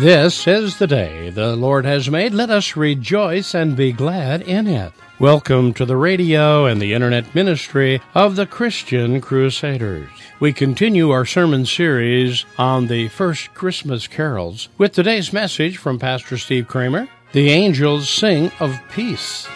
This is the day the Lord has made. Let us rejoice and be glad in it. Welcome to the radio and the internet ministry of the Christian Crusaders. We continue our sermon series on the first Christmas carols with today's message from Pastor Steve Kramer The Angels Sing of Peace.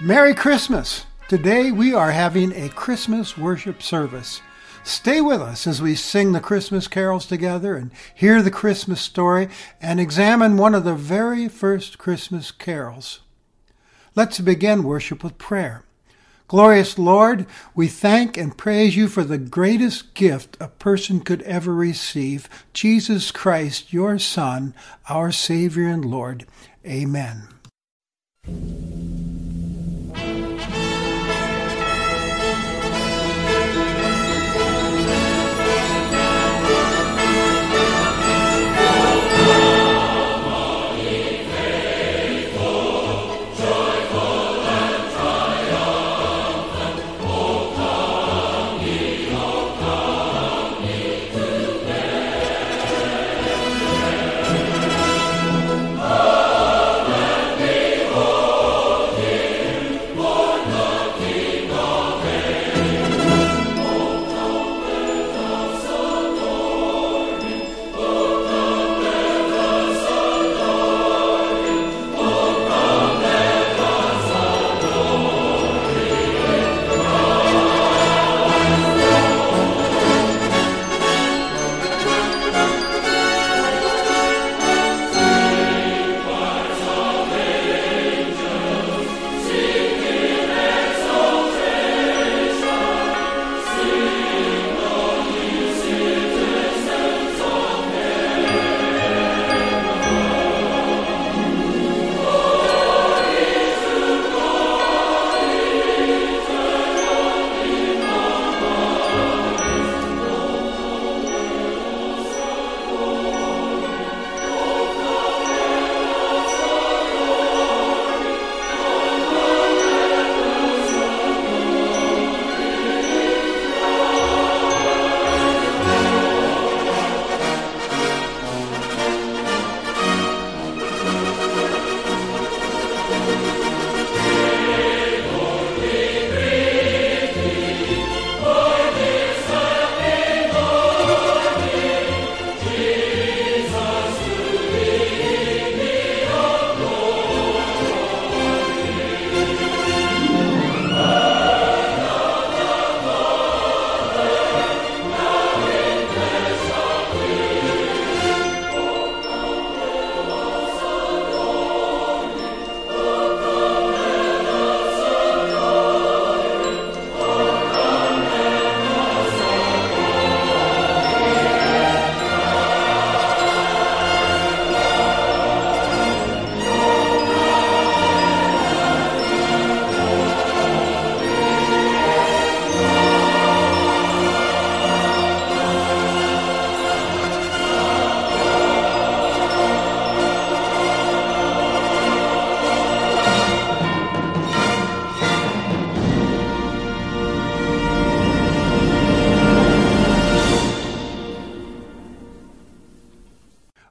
Merry Christmas! Today we are having a Christmas worship service. Stay with us as we sing the Christmas carols together and hear the Christmas story and examine one of the very first Christmas carols. Let's begin worship with prayer. Glorious Lord, we thank and praise you for the greatest gift a person could ever receive, Jesus Christ, your Son, our Savior and Lord. Amen.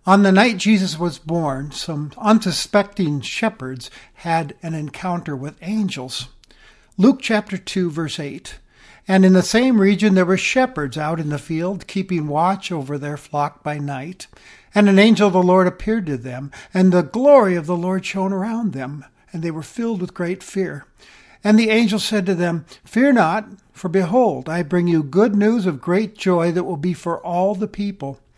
On the night Jesus was born, some unsuspecting shepherds had an encounter with angels. Luke chapter 2, verse 8. And in the same region there were shepherds out in the field, keeping watch over their flock by night. And an angel of the Lord appeared to them, and the glory of the Lord shone around them, and they were filled with great fear. And the angel said to them, Fear not, for behold, I bring you good news of great joy that will be for all the people.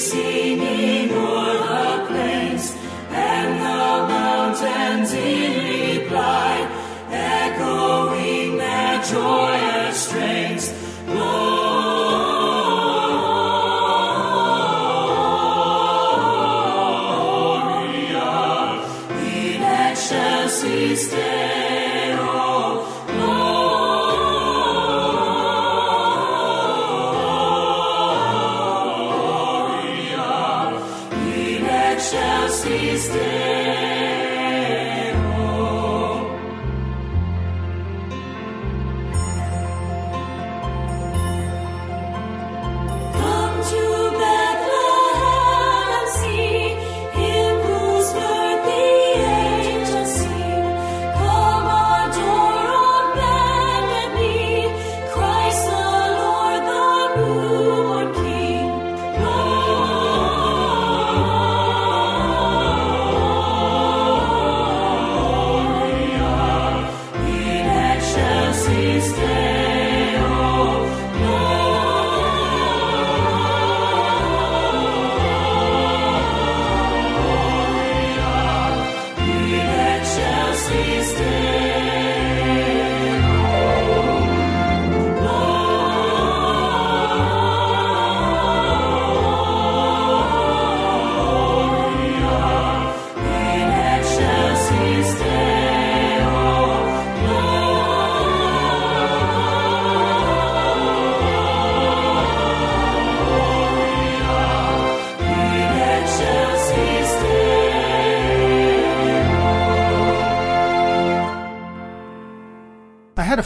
singing o'er the plains, and the mountains in reply, echoing their joyous strains.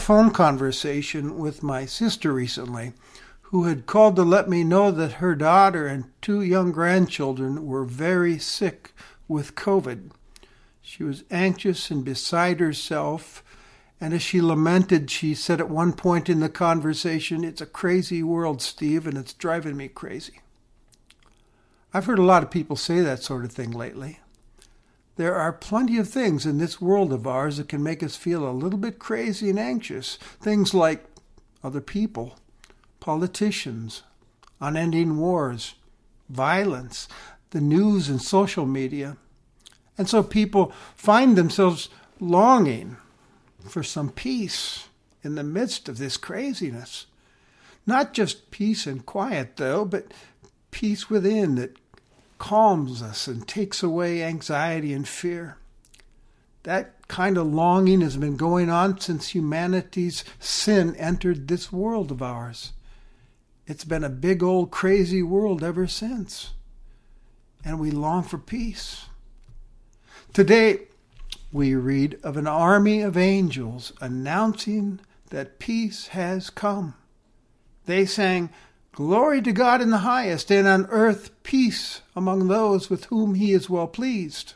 Phone conversation with my sister recently who had called to let me know that her daughter and two young grandchildren were very sick with COVID. She was anxious and beside herself, and as she lamented, she said at one point in the conversation, It's a crazy world, Steve, and it's driving me crazy. I've heard a lot of people say that sort of thing lately. There are plenty of things in this world of ours that can make us feel a little bit crazy and anxious. Things like other people, politicians, unending wars, violence, the news and social media. And so people find themselves longing for some peace in the midst of this craziness. Not just peace and quiet, though, but peace within that calms us and takes away anxiety and fear. That kind of longing has been going on since humanity's sin entered this world of ours. It's been a big old crazy world ever since. And we long for peace. Today, we read of an army of angels announcing that peace has come. They sang, Glory to God in the highest, and on earth peace among those with whom he is well pleased.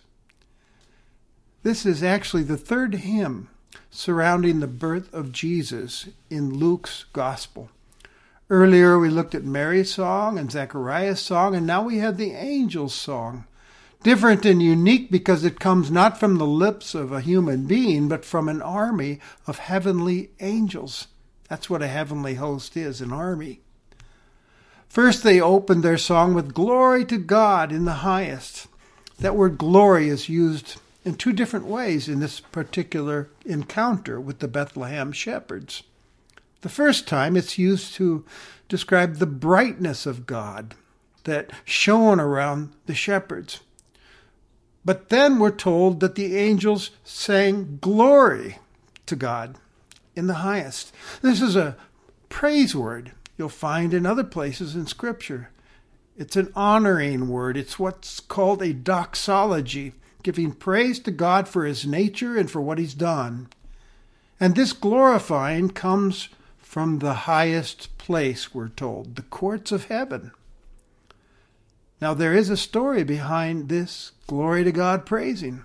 This is actually the third hymn surrounding the birth of Jesus in Luke's Gospel. Earlier we looked at Mary's song and Zechariah's song, and now we have the angel's song. Different and unique because it comes not from the lips of a human being, but from an army of heavenly angels. That's what a heavenly host is an army. First, they opened their song with Glory to God in the highest. That word glory is used in two different ways in this particular encounter with the Bethlehem shepherds. The first time it's used to describe the brightness of God that shone around the shepherds. But then we're told that the angels sang glory to God in the highest. This is a praise word you'll find in other places in Scripture. It's an honoring word, it's what's called a doxology, giving praise to God for his nature and for what he's done. And this glorifying comes from the highest place, we're told, the courts of heaven. Now, there is a story behind this glory to God praising.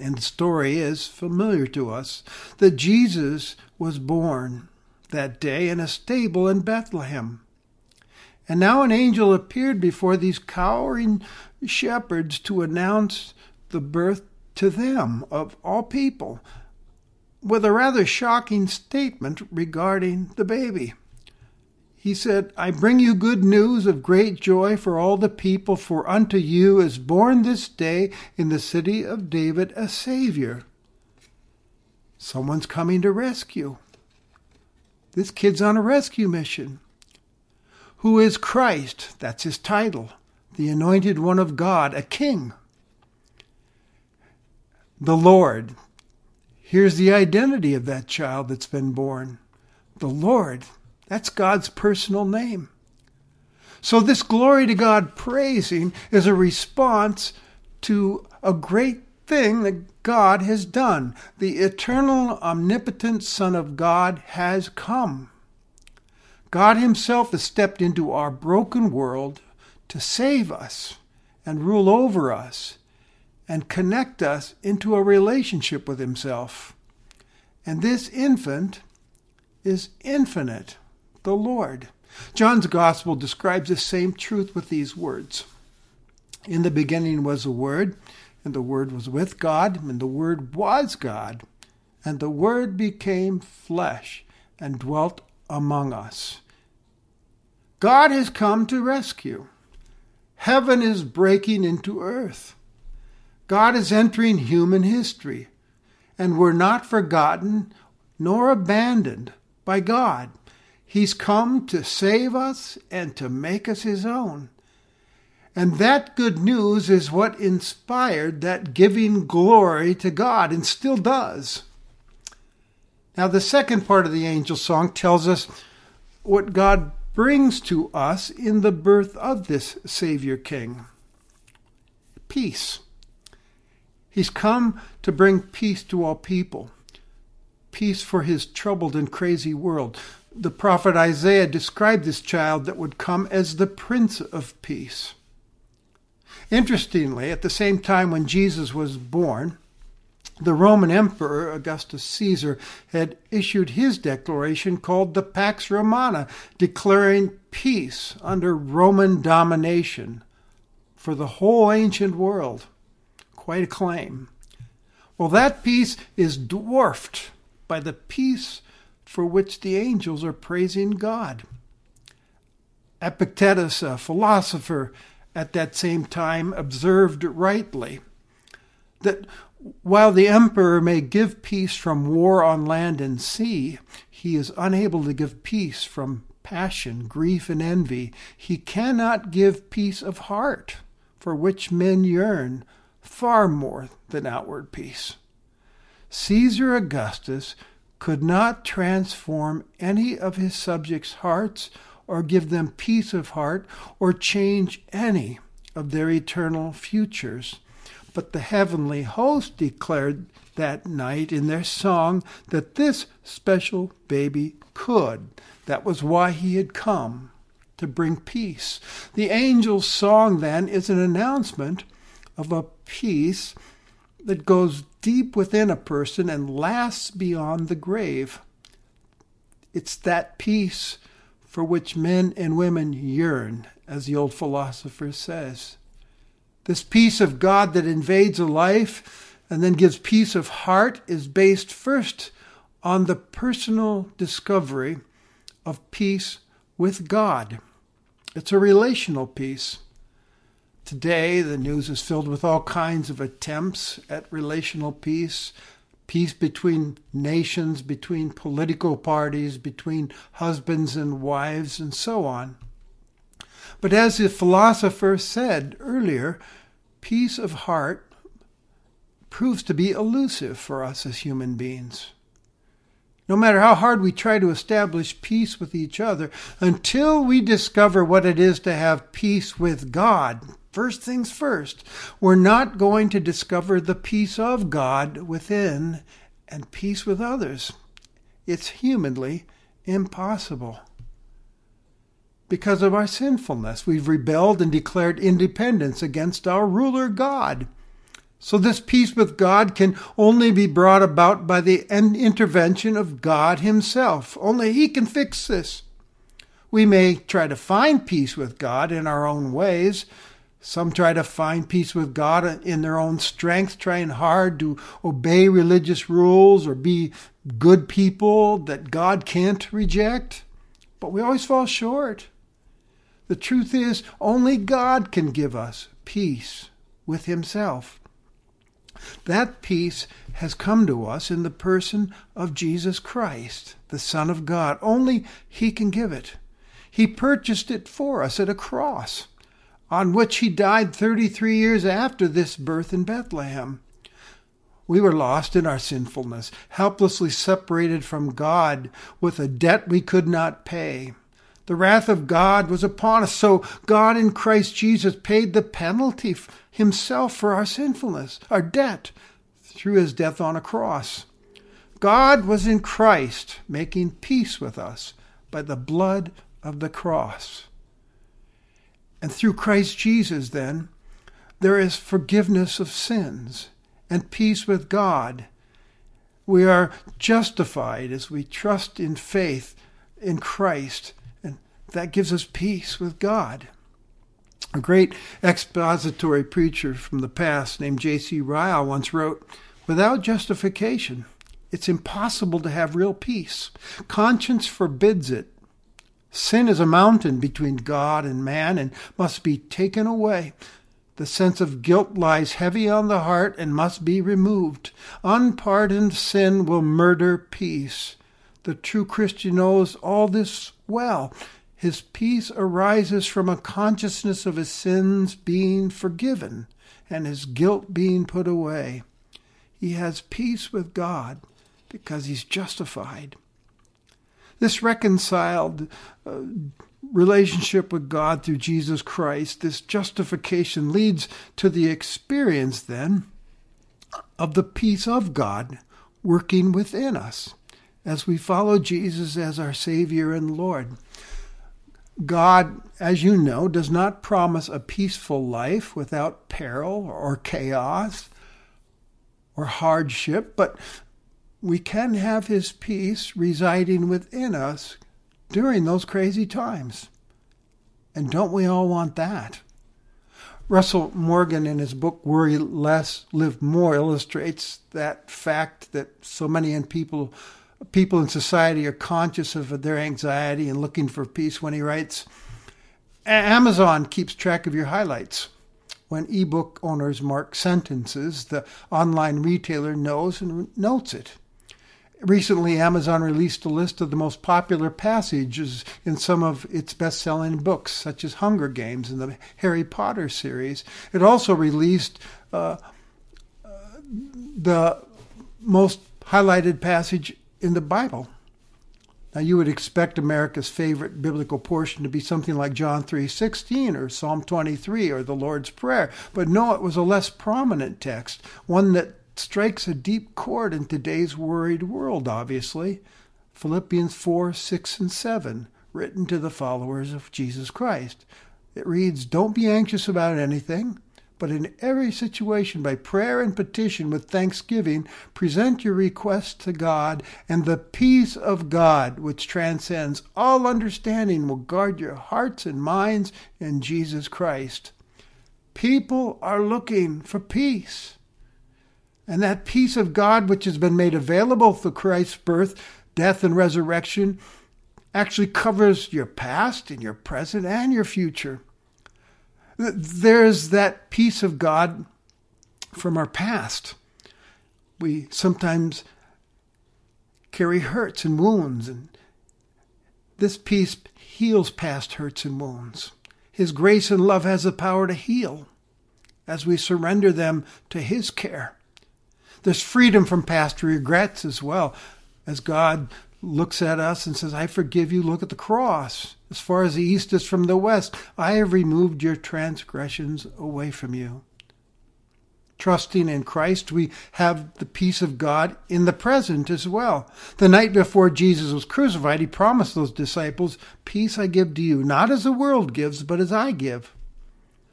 And the story is familiar to us that Jesus was born that day in a stable in Bethlehem. And now an angel appeared before these cowering shepherds to announce the birth to them of all people with a rather shocking statement regarding the baby. he said, I bring you good news of great joy for all the people, for unto you is born this day in the city of David a Savior. Someone's coming to rescue. This kid's on a rescue mission. Who is Christ? That's his title. The anointed one of God, a king. The Lord. Here's the identity of that child that's been born. The Lord. That's God's personal name. So, this glory to God praising is a response to a great thing that God has done. The eternal, omnipotent Son of God has come. God Himself has stepped into our broken world to save us and rule over us and connect us into a relationship with Himself. And this infant is infinite, the Lord. John's Gospel describes the same truth with these words In the beginning was the Word, and the Word was with God, and the Word was God, and the Word became flesh and dwelt among us. God has come to rescue. Heaven is breaking into earth. God is entering human history, and we're not forgotten nor abandoned by God. He's come to save us and to make us his own. And that good news is what inspired that giving glory to God and still does. Now, the second part of the angel song tells us what God brings to us in the birth of this Savior King peace. He's come to bring peace to all people, peace for his troubled and crazy world. The prophet Isaiah described this child that would come as the Prince of Peace. Interestingly, at the same time when Jesus was born, the Roman Emperor Augustus Caesar had issued his declaration called the Pax Romana, declaring peace under Roman domination for the whole ancient world. Quite a claim. Well, that peace is dwarfed by the peace for which the angels are praising God. Epictetus, a philosopher at that same time, observed rightly that while the emperor may give peace from war on land and sea, he is unable to give peace from passion, grief, and envy. He cannot give peace of heart, for which men yearn far more than outward peace. Caesar Augustus could not transform any of his subjects' hearts or give them peace of heart or change any of their eternal futures. But the heavenly host declared that night in their song that this special baby could. That was why he had come to bring peace. The angel's song then is an announcement of a peace that goes deep within a person and lasts beyond the grave. It's that peace for which men and women yearn, as the old philosopher says. This peace of God that invades a life and then gives peace of heart is based first on the personal discovery of peace with God. It's a relational peace. Today, the news is filled with all kinds of attempts at relational peace peace between nations, between political parties, between husbands and wives, and so on. But as the philosopher said earlier, peace of heart proves to be elusive for us as human beings. No matter how hard we try to establish peace with each other, until we discover what it is to have peace with God, First things first, we're not going to discover the peace of God within and peace with others. It's humanly impossible. Because of our sinfulness, we've rebelled and declared independence against our ruler God. So, this peace with God can only be brought about by the intervention of God Himself. Only He can fix this. We may try to find peace with God in our own ways, some try to find peace with God in their own strength, trying hard to obey religious rules or be good people that God can't reject. but we always fall short. The truth is, only God can give us peace with Himself. That peace has come to us in the person of Jesus Christ, the Son of God. Only He can give it. He purchased it for us at a cross, on which He died 33 years after this birth in Bethlehem. We were lost in our sinfulness, helplessly separated from God with a debt we could not pay. The wrath of God was upon us, so God in Christ Jesus paid the penalty himself for our sinfulness, our debt, through his death on a cross. God was in Christ making peace with us by the blood of the cross. And through Christ Jesus, then, there is forgiveness of sins and peace with God. We are justified as we trust in faith in Christ, and that gives us peace with God. A great expository preacher from the past named J.C. Ryle once wrote Without justification, it's impossible to have real peace. Conscience forbids it. Sin is a mountain between God and man and must be taken away. The sense of guilt lies heavy on the heart and must be removed. Unpardoned sin will murder peace. The true Christian knows all this well. His peace arises from a consciousness of his sins being forgiven and his guilt being put away. He has peace with God because he's justified. This reconciled uh, relationship with God through Jesus Christ, this justification leads to the experience then of the peace of God working within us as we follow Jesus as our Savior and Lord. God, as you know, does not promise a peaceful life without peril or chaos or hardship, but we can have His peace residing within us during those crazy times. And don't we all want that? Russell Morgan, in his book Worry Less, Live More, illustrates that fact that so many in people, people in society are conscious of their anxiety and looking for peace when he writes Amazon keeps track of your highlights. When ebook owners mark sentences, the online retailer knows and notes it. Recently, Amazon released a list of the most popular passages in some of its best selling books, such as Hunger Games and the Harry Potter series. It also released uh, the most highlighted passage in the Bible. Now you would expect America's favorite biblical portion to be something like John 3:16 or Psalm 23 or the Lord's Prayer, but no, it was a less prominent text, one that strikes a deep chord in today's worried world, obviously. Philippians 4, 6, and 7, written to the followers of Jesus Christ. It reads, Don't be anxious about anything, but in every situation, by prayer and petition with thanksgiving, present your requests to God, and the peace of God, which transcends all understanding, will guard your hearts and minds in Jesus Christ. People are looking for peace. And that peace of God, which has been made available through Christ's birth, death, and resurrection, actually covers your past and your present and your future. There's that peace of God from our past. We sometimes carry hurts and wounds, and this peace heals past hurts and wounds. His grace and love has the power to heal as we surrender them to His care. There's freedom from past regrets as well. As God looks at us and says, I forgive you, look at the cross. As far as the east is from the west, I have removed your transgressions away from you. Trusting in Christ, we have the peace of God in the present as well. The night before Jesus was crucified, he promised those disciples, Peace I give to you, not as the world gives, but as I give.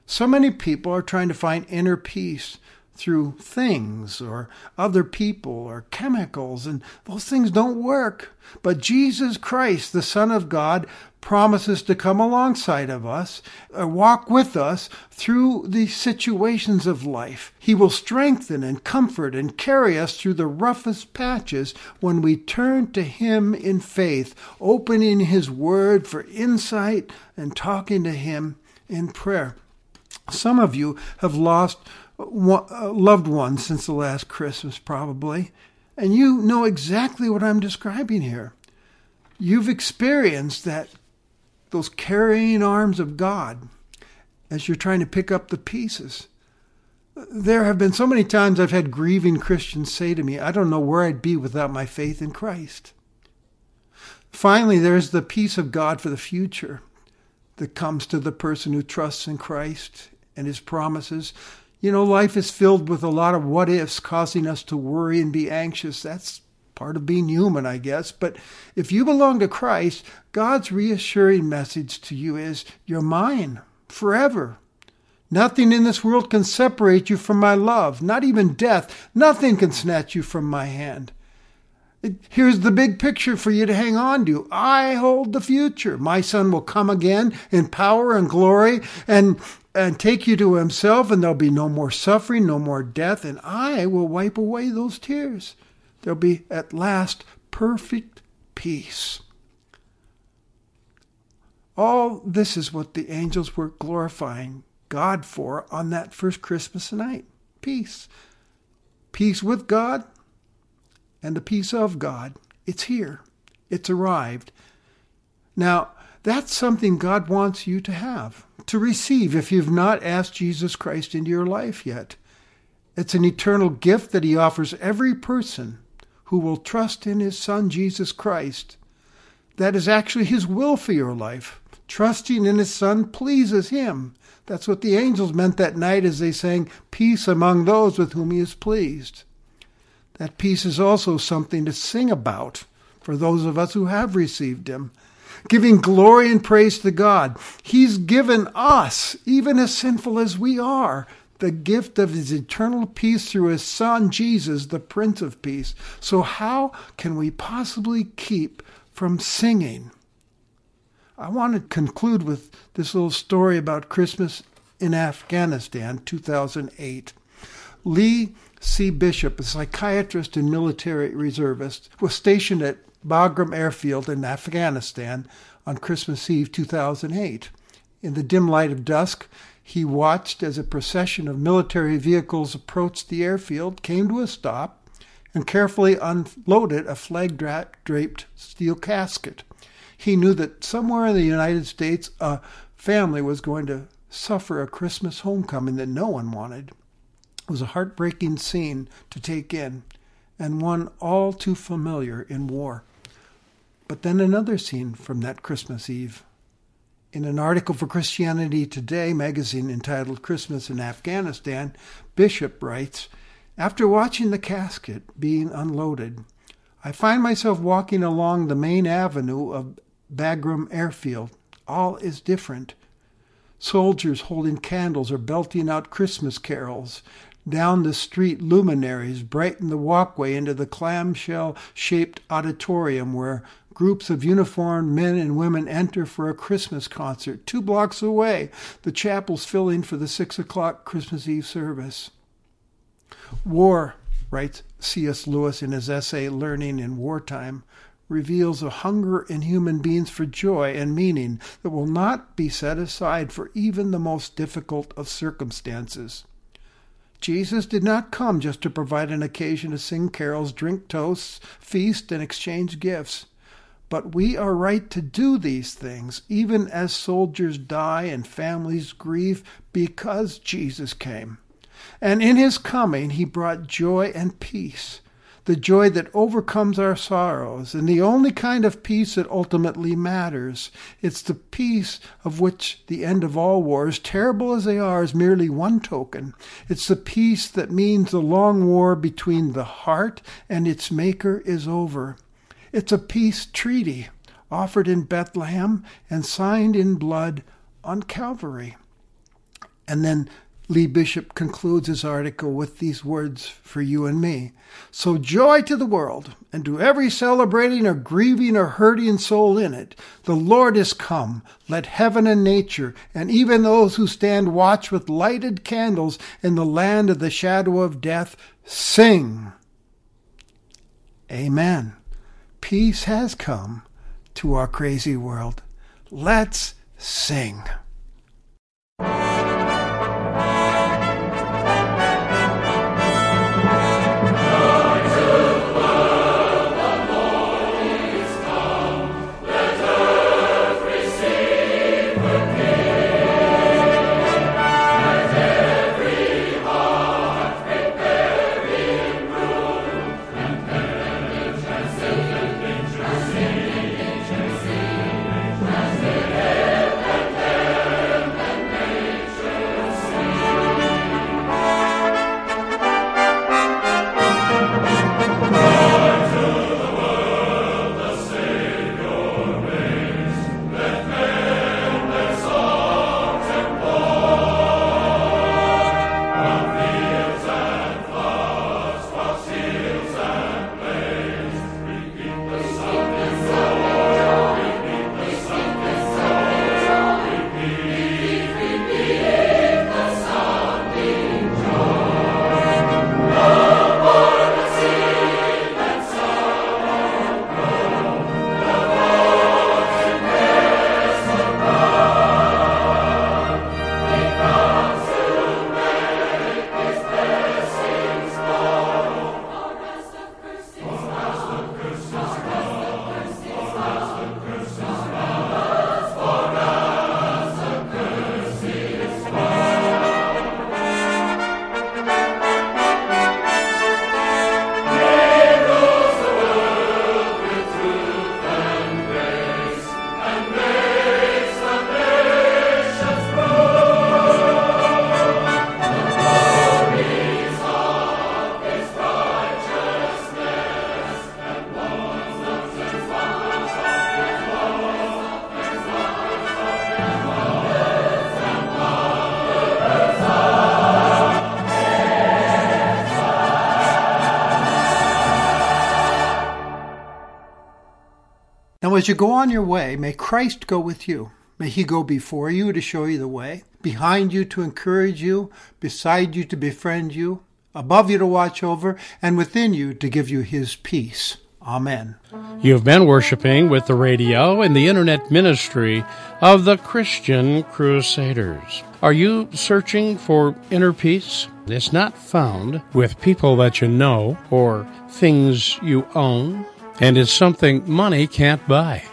So many people are trying to find inner peace through things or other people or chemicals, and those things don't work. But Jesus Christ, the Son of God, promises to come alongside of us, uh, walk with us through the situations of life. He will strengthen and comfort and carry us through the roughest patches when we turn to Him in faith, opening His Word for insight and talking to Him in prayer. Some of you have lost Uh, loved one since the last Christmas, probably, and you know exactly what I'm describing here. You've experienced that those carrying arms of God as you're trying to pick up the pieces. There have been so many times I've had grieving Christians say to me, I don't know where I'd be without my faith in Christ. Finally, there's the peace of God for the future that comes to the person who trusts in Christ and his promises. You know, life is filled with a lot of what ifs causing us to worry and be anxious. That's part of being human, I guess. But if you belong to Christ, God's reassuring message to you is you're mine forever. Nothing in this world can separate you from my love, not even death. Nothing can snatch you from my hand. Here's the big picture for you to hang on to. I hold the future. My son will come again in power and glory and, and take you to himself, and there'll be no more suffering, no more death, and I will wipe away those tears. There'll be at last perfect peace. All this is what the angels were glorifying God for on that first Christmas night peace. Peace with God and the peace of God. It's here, it's arrived. Now, that's something God wants you to have, to receive if you've not asked Jesus Christ into your life yet. It's an eternal gift that He offers every person who will trust in his Son, Jesus Christ. That is actually his will for your life. Trusting in his Son pleases him. That's what the angels meant that night as they sang, Peace among those with whom he is pleased. That peace is also something to sing about for those of us who have received him. Giving glory and praise to God. He's given us, even as sinful as we are, the gift of his eternal peace through his son Jesus, the Prince of Peace. So, how can we possibly keep from singing? I want to conclude with this little story about Christmas in Afghanistan, 2008. Lee C. Bishop, a psychiatrist and military reservist, was stationed at Bagram Airfield in Afghanistan on Christmas Eve 2008. In the dim light of dusk, he watched as a procession of military vehicles approached the airfield, came to a stop, and carefully unloaded a flag draped steel casket. He knew that somewhere in the United States a family was going to suffer a Christmas homecoming that no one wanted. Was a heartbreaking scene to take in, and one all too familiar in war. But then another scene from that Christmas Eve. In an article for Christianity Today magazine entitled Christmas in Afghanistan, Bishop writes After watching the casket being unloaded, I find myself walking along the main avenue of Bagram Airfield. All is different. Soldiers holding candles are belting out Christmas carols. Down the street, luminaries brighten the walkway into the clamshell shaped auditorium where Groups of uniformed men and women enter for a Christmas concert. Two blocks away, the chapel's filling for the six o'clock Christmas Eve service. War, writes C.S. Lewis in his essay Learning in Wartime, reveals a hunger in human beings for joy and meaning that will not be set aside for even the most difficult of circumstances. Jesus did not come just to provide an occasion to sing carols, drink toasts, feast, and exchange gifts. But we are right to do these things, even as soldiers die and families grieve, because Jesus came. And in his coming, he brought joy and peace, the joy that overcomes our sorrows, and the only kind of peace that ultimately matters. It's the peace of which the end of all wars, terrible as they are, is merely one token. It's the peace that means the long war between the heart and its maker is over. It's a peace treaty offered in Bethlehem and signed in blood on Calvary. And then Lee Bishop concludes his article with these words for you and me. So joy to the world, and to every celebrating or grieving or hurting soul in it. The Lord is come. Let heaven and nature, and even those who stand watch with lighted candles in the land of the shadow of death, sing. Amen. Peace has come to our crazy world. Let's sing. As you go on your way, may Christ go with you. May he go before you to show you the way, behind you to encourage you, beside you to befriend you, above you to watch over, and within you to give you his peace. Amen. You've been worshiping with the radio and the internet ministry of the Christian Crusaders. Are you searching for inner peace? It's not found with people that you know or things you own and it's something money can't buy.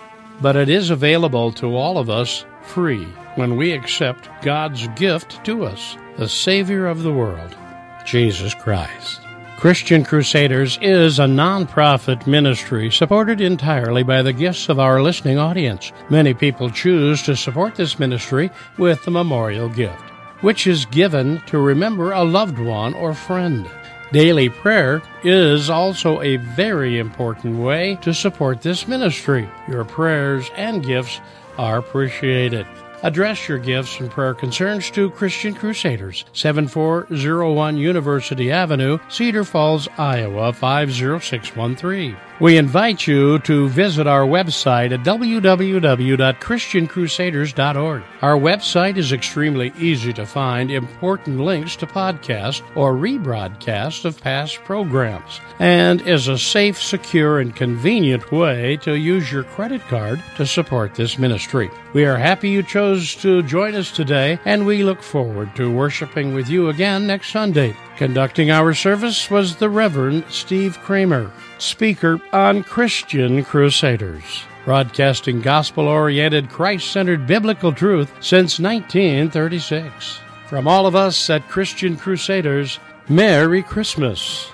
But it is available to all of us free when we accept God's gift to us, the Savior of the world, Jesus Christ. Christian Crusaders is a non-profit ministry supported entirely by the gifts of our listening audience. Many people choose to support this ministry with the memorial gift, which is given to remember a loved one or friend. Daily prayer is also a very important way to support this ministry. Your prayers and gifts are appreciated. Address your gifts and prayer concerns to Christian Crusaders, 7401 University Avenue, Cedar Falls, Iowa 50613. We invite you to visit our website at www.christiancrusaders.org. Our website is extremely easy to find important links to podcasts or rebroadcasts of past programs, and is a safe, secure, and convenient way to use your credit card to support this ministry. We are happy you chose to join us today, and we look forward to worshiping with you again next Sunday. Conducting our service was the Reverend Steve Kramer, speaker on Christian Crusaders, broadcasting gospel oriented, Christ centered biblical truth since 1936. From all of us at Christian Crusaders, Merry Christmas.